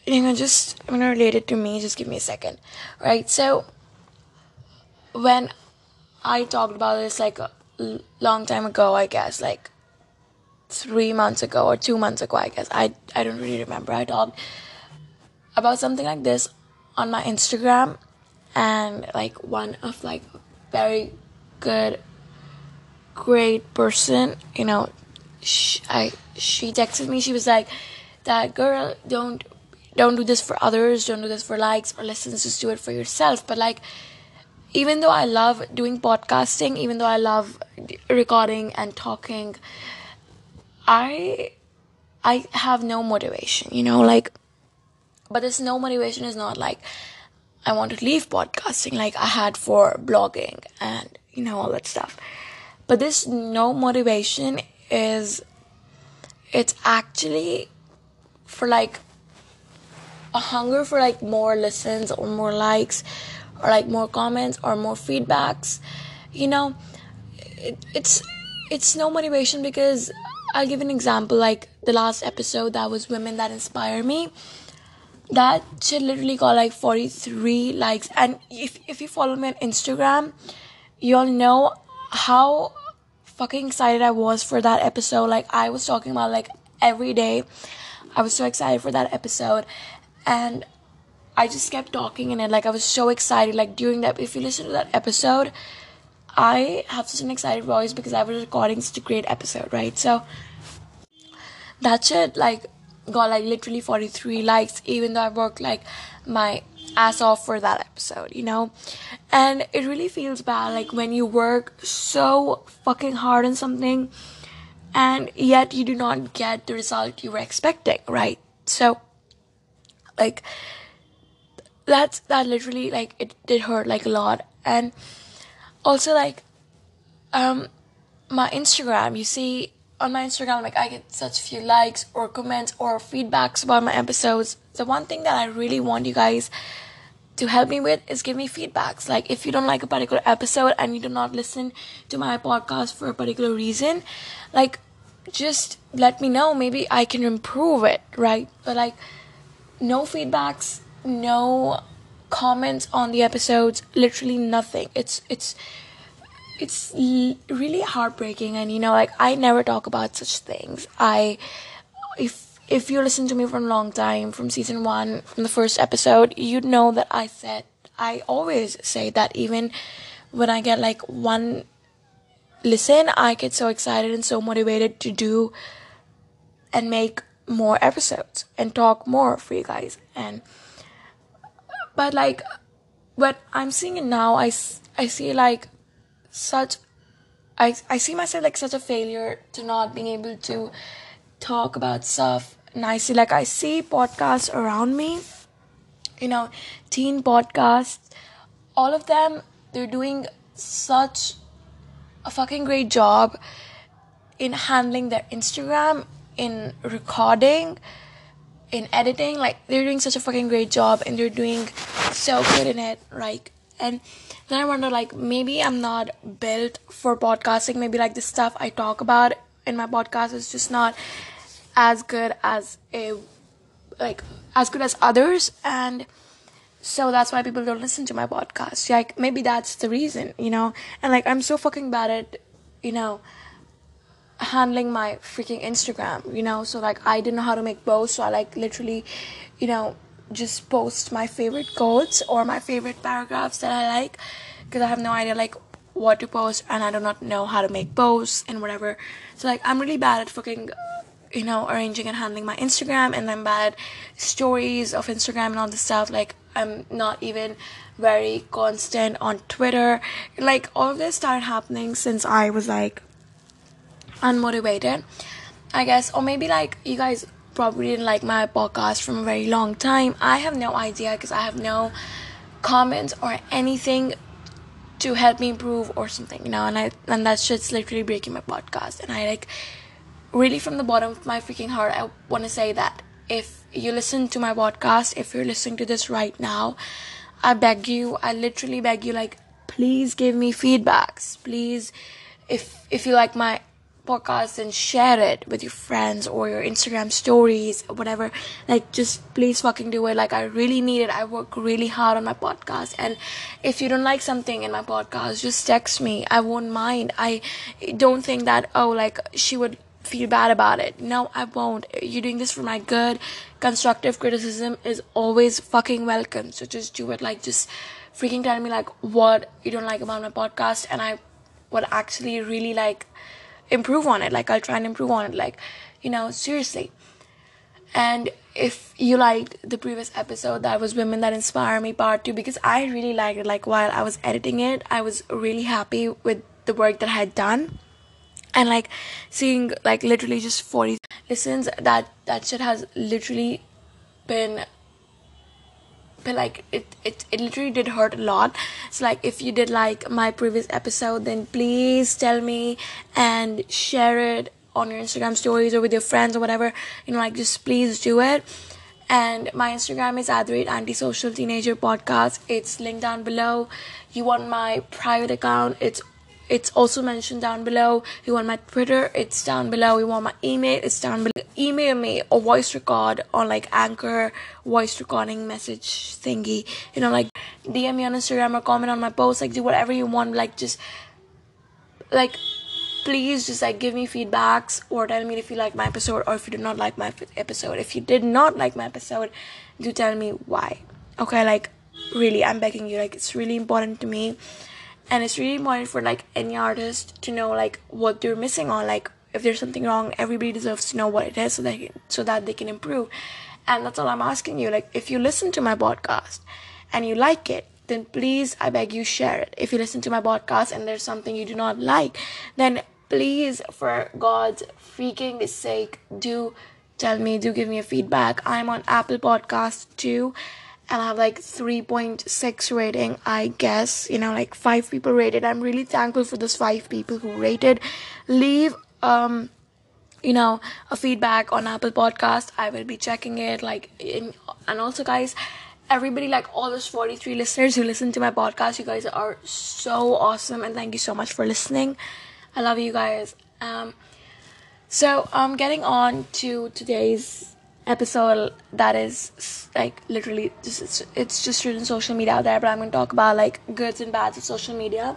you know, just I'm gonna relate it to me. Just give me a second, right? So when I talked about this like a long time ago, I guess, like three months ago or two months ago, I guess. I I don't really remember. I talked about something like this on my Instagram, and like one of like very good, great person. You know, she, I she texted me. She was like, "That girl, don't don't do this for others. Don't do this for likes or listens. Just do it for yourself." But like, even though I love doing podcasting, even though I love recording and talking, I I have no motivation. You know, like, but this no motivation is not like I want to leave podcasting like I had for blogging and you know all that stuff. But this no motivation is it's actually for like a hunger for like more listens or more likes or like more comments or more feedbacks. You know, it, it's it's no motivation because I'll give an example like the last episode that was women that inspire me that shit literally got like 43 likes. And if if you follow me on instagram you'll know how fucking excited i was for that episode. Like i was talking about like every day. I was so excited for that episode. And i just kept talking in it like i was so excited like during that if you listen to that episode I have such an excited voice because I was recording such a great episode, right? So that shit like got like literally 43 likes, even though I worked like my ass off for that episode, you know? And it really feels bad like when you work so fucking hard on something and yet you do not get the result you were expecting, right? So like that's that literally like it did hurt like a lot and also like um my Instagram, you see on my Instagram like I get such few likes or comments or feedbacks about my episodes. The one thing that I really want you guys to help me with is give me feedbacks. Like if you don't like a particular episode and you do not listen to my podcast for a particular reason, like just let me know. Maybe I can improve it, right? But like no feedbacks, no comments on the episodes, literally nothing. It's it's it's really heartbreaking and you know like I never talk about such things. I if if you listen to me for a long time from season one, from the first episode, you'd know that I said, I always say that even when I get like one listen, I get so excited and so motivated to do and make more episodes and talk more for you guys. And, but like, when I'm seeing it now, I, I see like such, I, I see myself like such a failure to not being able to talk about stuff nicely. Like I see podcasts around me, you know, teen podcasts, all of them, they're doing such a fucking great job in handling their Instagram, in recording, in editing. Like they're doing such a fucking great job and they're doing so good in it. Like and then I wonder like maybe I'm not built for podcasting. Maybe like the stuff I talk about in my podcast is just not as good as a like as good as others and so that's why people don't listen to my podcast like maybe that's the reason you know and like i'm so fucking bad at you know handling my freaking instagram you know so like i didn't know how to make posts so i like literally you know just post my favorite quotes or my favorite paragraphs that i like because i have no idea like what to post and i do not know how to make posts and whatever so like i'm really bad at fucking you know, arranging and handling my Instagram and I'm bad stories of Instagram and all this stuff. Like I'm not even very constant on Twitter. Like all this started happening since I was like unmotivated. I guess or maybe like you guys probably didn't like my podcast from a very long time. I have no idea because I have no comments or anything to help me improve or something, you know, and I and that's just literally breaking my podcast and I like really from the bottom of my freaking heart, I want to say that if you listen to my podcast, if you're listening to this right now, I beg you, I literally beg you, like, please give me feedbacks. Please, if if you like my podcast, and share it with your friends or your Instagram stories or whatever. Like, just please fucking do it. Like, I really need it. I work really hard on my podcast, and if you don't like something in my podcast, just text me. I won't mind. I don't think that oh, like she would feel bad about it. No, I won't. You're doing this for my good. Constructive criticism is always fucking welcome. So just do it. Like, just freaking tell me, like, what you don't like about my podcast, and I would actually really, like, improve on it. Like, I'll try and improve on it. Like, you know, seriously. And if you liked the previous episode, that was Women That Inspire Me Part 2, because I really liked it. Like, while I was editing it, I was really happy with the work that I had done and like seeing like literally just 40 listens that that shit has literally been but like it, it it literally did hurt a lot. So like if you did like my previous episode then please tell me and share it on your instagram stories or with your friends or whatever. You know like just please do it. And my instagram is at antisocial teenager podcast. It's linked down below. You want my private account? It's it's also mentioned down below. You want my Twitter, it's down below. You want my email, it's down below. Email me or voice record on like Anchor voice recording message thingy. You know, like DM me on Instagram or comment on my post. Like do whatever you want. Like just like please just like give me feedbacks or tell me if you like my episode or if you did not like my episode. If you did not like my episode, do tell me why. Okay, like really, I'm begging you. Like it's really important to me and it's really important for like any artist to know like what they're missing on like if there's something wrong everybody deserves to know what it is so that so that they can improve. And that's all i'm asking you. Like if you listen to my podcast and you like it then please i beg you share it. If you listen to my podcast and there's something you do not like then please for god's freaking sake do tell me do give me a feedback. I'm on apple podcast too and I have like 3.6 rating, I guess. You know, like five people rated. I'm really thankful for those five people who rated. Leave um you know a feedback on Apple Podcast. I will be checking it. Like, in, and also, guys, everybody like all those 43 listeners who listen to my podcast, you guys are so awesome, and thank you so much for listening. I love you guys. Um, so I'm um, getting on to today's episode that is like literally just it's, it's just written social media out there but i'm going to talk about like goods and bads of social media.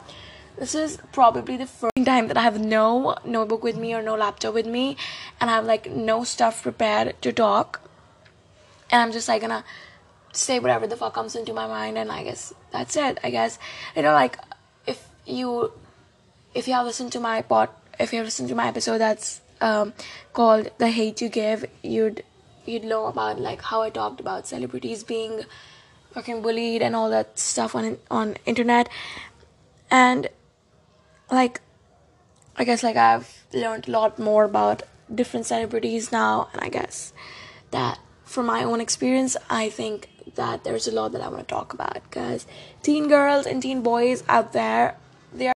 This is probably the first time that i have no notebook with me or no laptop with me and i have like no stuff prepared to talk. And i'm just like gonna say whatever the fuck comes into my mind and i guess that's it i guess. You know like if you if you have listened to my pod if you have listened to my episode that's um, called the hate you give you'd you'd know about like how I talked about celebrities being fucking bullied and all that stuff on on internet. And like I guess like I've learned a lot more about different celebrities now. And I guess that from my own experience I think that there's a lot that I want to talk about. Because teen girls and teen boys out there they're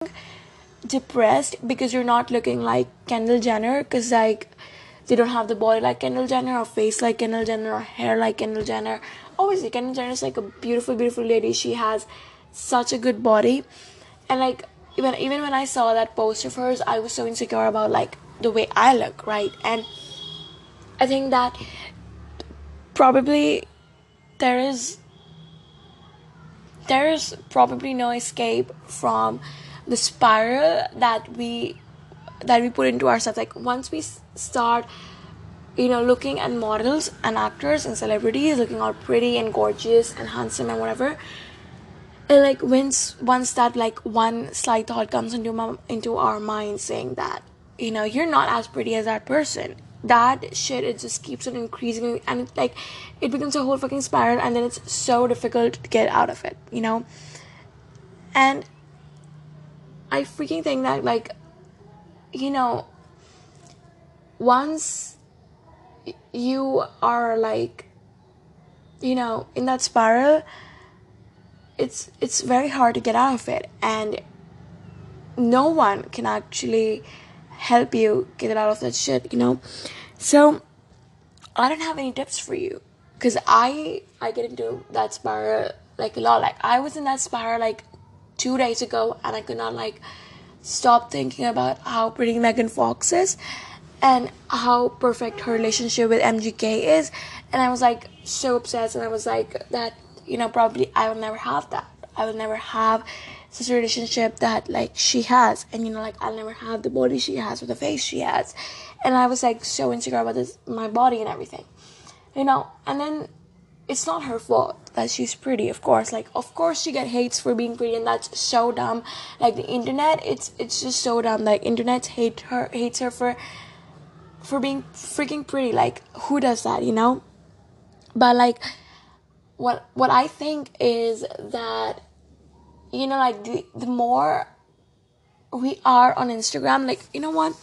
depressed because you're not looking like Kendall Jenner. Because like they don't have the body like Kendall Jenner or face like Kendall Jenner or hair like Kendall Jenner. Obviously, Kendall Jenner is like a beautiful, beautiful lady. She has such a good body, and like even even when I saw that post of hers, I was so insecure about like the way I look, right? And I think that probably there is there is probably no escape from the spiral that we that we put into ourselves. Like once we start you know looking at models and actors and celebrities looking all pretty and gorgeous and handsome and whatever and like once once that like one slight thought comes into my into our mind saying that you know you're not as pretty as that person. That shit it just keeps on increasing and it, like it becomes a whole fucking spiral and then it's so difficult to get out of it you know? And i freaking think that like you know once you are like you know in that spiral it's it's very hard to get out of it. And no one can actually help you get out of that shit you know? So i don't have any tips for you. Because i i get into that spiral like a lot. Like i was in that spiral like two days ago and i could not like stop thinking about how pretty megan fox is and how perfect her relationship with MGK is. And I was like so obsessed, and I was like, that, you know, probably I will never have that. I will never have such a relationship that like she has and you know like I'll never have the body she has or the face she has and I was like so insecure about this my body and everything you know and then it's not her fault that she's pretty of course like of course she get hates for being pretty and that's so dumb like the internet it's it's just so dumb like internet hate her hates her for for being freaking pretty. Like, who does that, you know? But like, what what I think is that, you know, like the the more we are on Instagram, like you know what,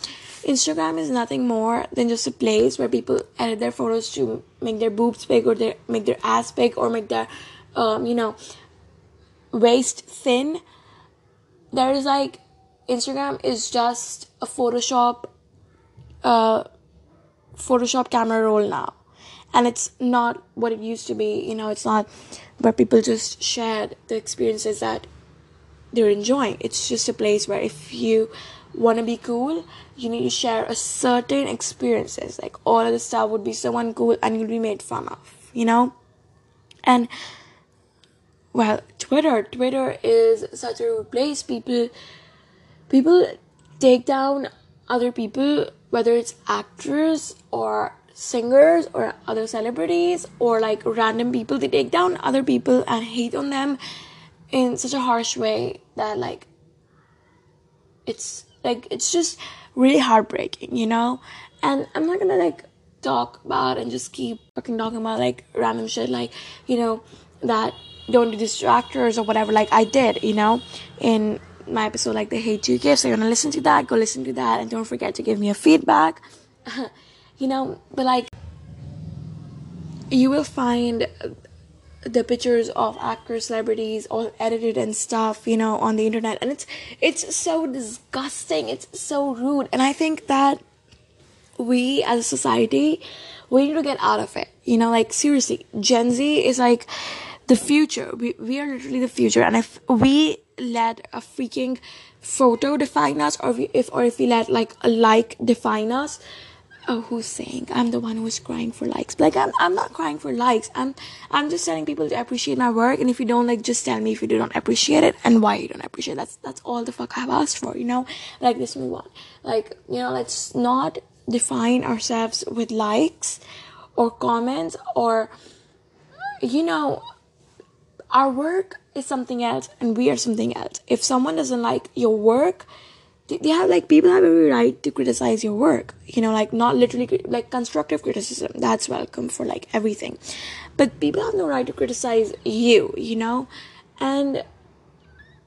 Instagram is nothing more than just a place where people edit their photos to make their boobs big or their make their ass big or make their, um, you know, waist thin. There is like Instagram is just a Photoshop uh, Photoshop camera roll now. And it's not what it used to be, you know, it's not where people just share the experiences that they're enjoying. It's just a place where if you want to be cool, you need to share a certain experiences. Like all of the stuff would be so uncool and you'll be made fun of, you know? And well, Twitter, Twitter is such a place people people take down other people whether it's actors or singers or other celebrities or like random people they take down other people and hate on them in such a harsh way that like it's like it's just really heartbreaking you know? And i'm not gonna like talk about and just keep fucking talking about like random shit like you know that don't do distractors or whatever like i did you know? In my episode like the hate you give so you want to listen to that go listen to that and don't forget to give me a feedback. You know but like you will find the pictures of actors celebrities all edited and stuff you know on the internet. And it's it's so disgusting. It's so rude. And i think that we as a society we need to get out of it. You know like seriously gen z is like the future. We, we are literally the future. And if we let a freaking photo define us or if or if we let like a like define us oh who's saying? I'm the one who's crying for likes. Like I'm, I'm not crying for likes. I'm i'm just telling people to appreciate my work. And if you don't like just tell me if you don't appreciate it and why you don't appreciate it. that's that's all the fuck i've asked for you know? Like let's move on. Like you know let's not define ourselves with likes or comments or you know our work is something else and we are something else. If someone doesn't like your work they have like people have every right to criticize your work? You know like not literally like constructive criticism. That's welcome for like everything. But people have no right to criticize you you know? And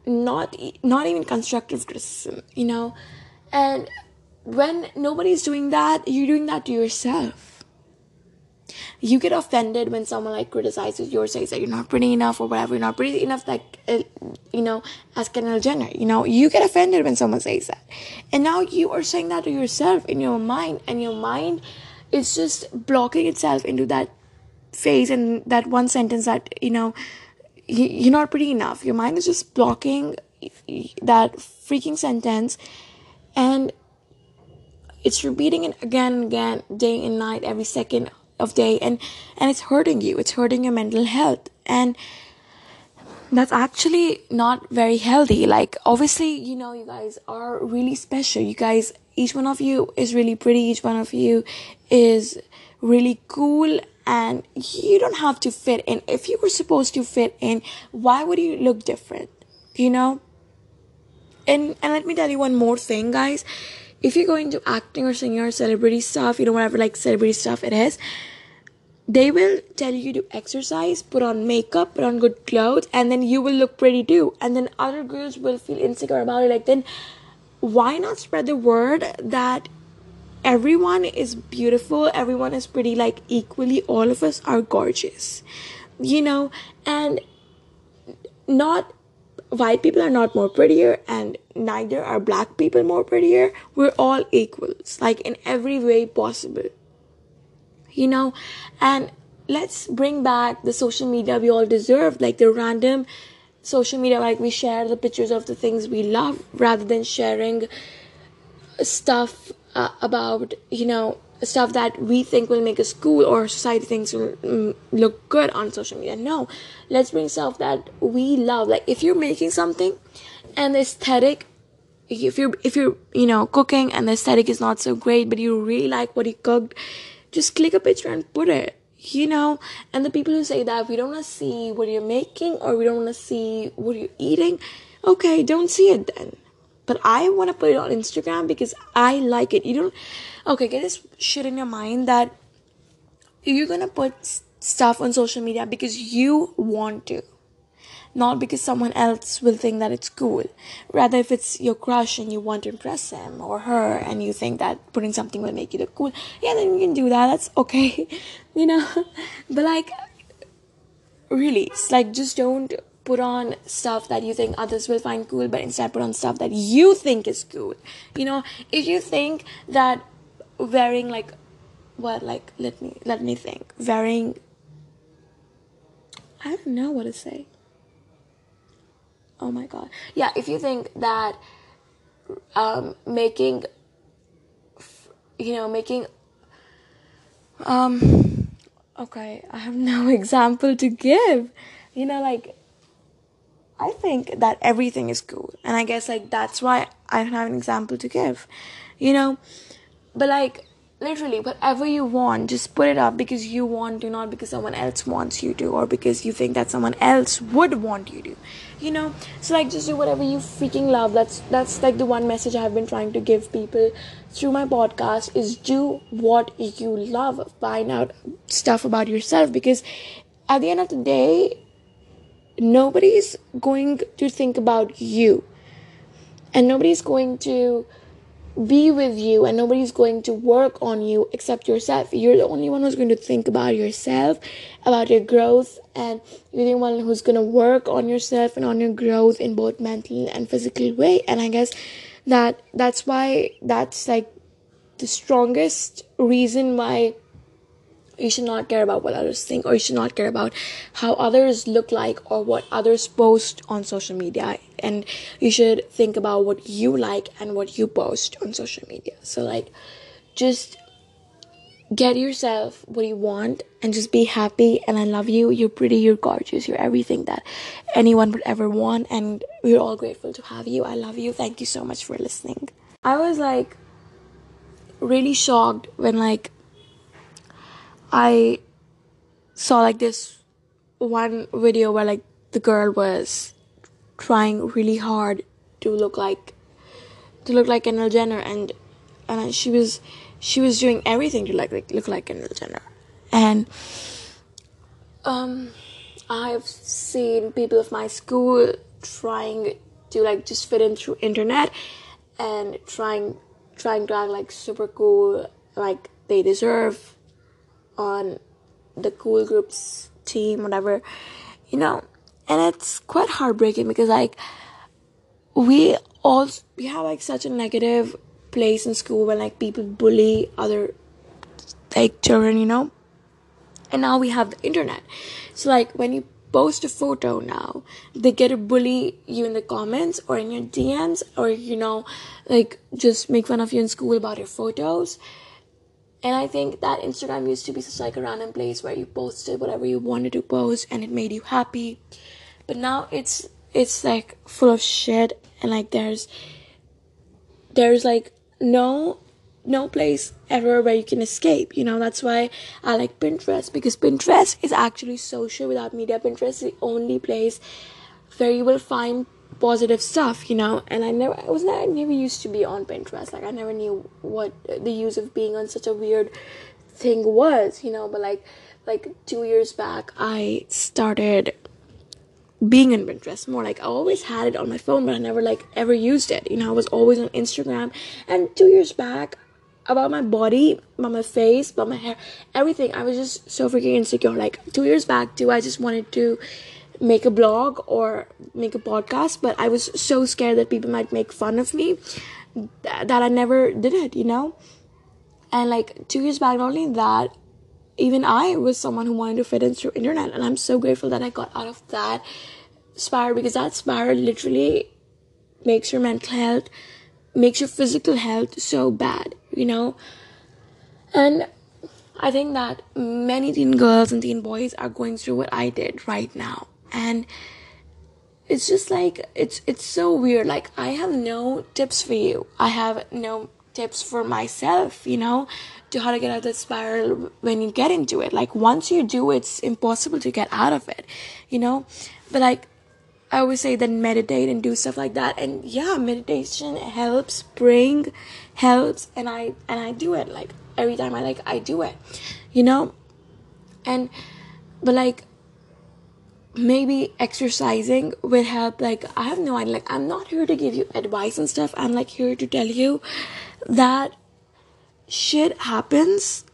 not not even constructive criticism you know? And when nobody's doing that you're doing that to yourself you get offended when someone like criticizes you or says that you're not pretty enough or whatever, you're not pretty enough, like, uh, you know, as Kendall Jenner, you know, you get offended when someone says that. And now you are saying that to yourself in your mind, and your mind is just blocking itself into that phase and that one sentence that, you know, you're not pretty enough. Your mind is just blocking that freaking sentence and it's repeating it again and again, day and night, every second of day and and it's hurting you. It's hurting your mental health. And that's actually not very healthy. Like obviously you know you guys are really special. You guys each one of you is really pretty. Each one of you is really cool. And you don't have to fit in. If you were supposed to fit in why would you look different? You know? And and let me tell you one more thing guys if you're going to acting or singing or celebrity stuff, you know, whatever like celebrity stuff it is, they will tell you to exercise, put on makeup, put on good clothes, and then you will look pretty too. And then other girls will feel insecure about it. Like, then why not spread the word that everyone is beautiful, everyone is pretty, like, equally, all of us are gorgeous, you know, and not white people are not more prettier and neither are black people more prettier. We're all equals like in every way possible. You know? And let's bring back the social media we all deserve like the random social media like we share the pictures of the things we love rather than sharing stuff uh, about you know stuff that we think will make us cool or society thinks will mm, look good on social media. No, let's bring stuff that we love. Like if you're making something and the aesthetic, if you're if you're you know cooking and the aesthetic is not so great, but you really like what you cooked, just click a picture and put it. You know, and the people who say that we don't want to see what you're making or we don't want to see what you're eating, okay, don't see it then but I want to put it on Instagram because I like it. You don't, okay, get this shit in your mind that you're gonna put stuff on social media because you want to, not because someone else will think that it's cool. Rather, if it's your crush and you want to impress him or her and you think that putting something will make you look cool, yeah, then you can do that. That's okay, you know, but like, really, it's like just don't put on stuff that you think others will find cool, but instead put on stuff that you think is cool. You know, if you think that wearing like what like let me let me think. Wearing I don't know what to say. Oh my god. Yeah, if you think that um making you know, making um okay, I have no example to give. You know, like I think that everything is cool. And I guess like that's why I don't have an example to give. You know? But like literally whatever you want just put it up because you want to not because someone else wants you to or because you think that someone else would want you to you know so like just do whatever you freaking love that's that's like the one message i've been trying to give people through my podcast is do what you love find out stuff about yourself because at the end of the day nobody's going to think about you and nobody's going to be with you and nobody's going to work on you except yourself. You're the only one who's going to think about yourself, about your growth, and you're the one who's going to work on yourself and on your growth in both mental and physical way. And I guess that that's why that's like the strongest reason why you should not care about what others think or you should not care about how others look like or what others post on social media. And you should think about what you like and what you post on social media. So like just get yourself what you want and just be happy and i love you. You're pretty you're gorgeous you're everything that anyone would ever want and we're all grateful to have you. I love you. Thank you so much for listening. I was like really shocked when like I saw like this one video where like the girl was trying really hard to look like to look like Kendall Jenner and and she was she was doing everything to like, like look like Kendall Jenner. And um I've seen people of my school trying to like just fit in through internet and trying trying to act like super cool like they deserve on the cool groups team, whatever, you know, and it's quite heartbreaking because like we all we have like such a negative place in school when like people bully other like children, you know, and now we have the internet, so like when you post a photo now they get to bully you in the comments or in your dms or you know like just make fun of you in school about your photos and I think that Instagram used to be such like a random place where you posted whatever you wanted to post and it made you happy. But now it's it's like full of shit and like there's there's like no no place ever where you can escape. You know, that's why I like Pinterest because Pinterest is actually social without media. Pinterest is the only place where you will find positive stuff, you know. And I never, I was not, I never used to be on Pinterest. Like I never knew what the use of being on such a weird thing was, you know. But like, like two years back, I started being in Pinterest more. Like I always had it on my phone, but I never like ever used it. You know, I was always on Instagram. And two years back, about my body, about my face, about my hair, everything, I was just so freaking insecure. Like two years back, too, I just wanted to make a blog or make a podcast, but I was so scared that people might make fun of me that I never did it, you know? And like two years back, not only that, even I was someone who wanted to fit in through internet, and I'm so grateful that I got out of that spiral because that spiral literally makes your mental health, makes your physical health so bad, you know? And I think that many teen girls and teen boys are going through what I did right now and it's just like it's it's so weird. Like i have no tips for you. I have no tips for myself you know to how to get out of that spiral when you get into it. Like once you do it's impossible to get out of it you know? But like i always say then meditate and do stuff like that. And yeah meditation helps bring helps and i and i do it like every time i like i do it you know? And but like maybe exercising will help like i have no idea like i'm not here to give you advice and stuff i'm like here to tell you that shit happens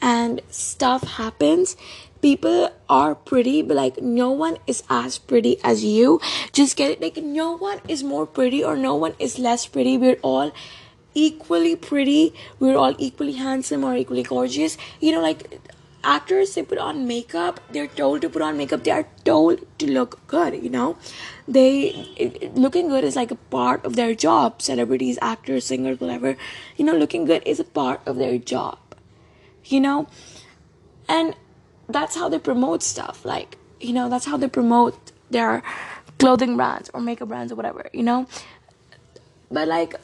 and stuff happens. People are pretty but like no one is as pretty as you. Just get it like no one is more pretty or no one is less pretty. We're all equally pretty. We're all equally handsome or equally gorgeous. You know like actors they put on makeup. They're told to put on makeup. They are told to look good you know? They it, looking good is like a part of their job. Celebrities actors singers whatever. You know looking good is a part of their job you know? And that's how they promote stuff. Like you know that's how they promote their clothing brands or makeup brands or whatever you know? But like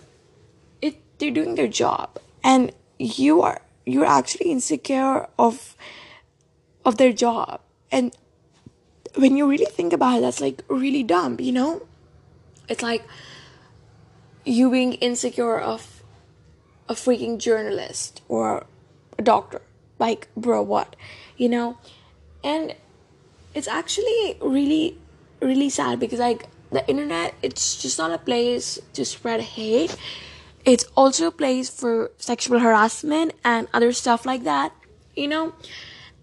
it they're doing their job. And you are you're actually insecure of of their job. And when you really think about it that's like really dumb you know? It's like you being insecure of a freaking journalist or a doctor. Like bro what? You know? And it's actually really really sad because like the internet it's just not a place to spread hate it's also a place for sexual harassment and other stuff like that. You know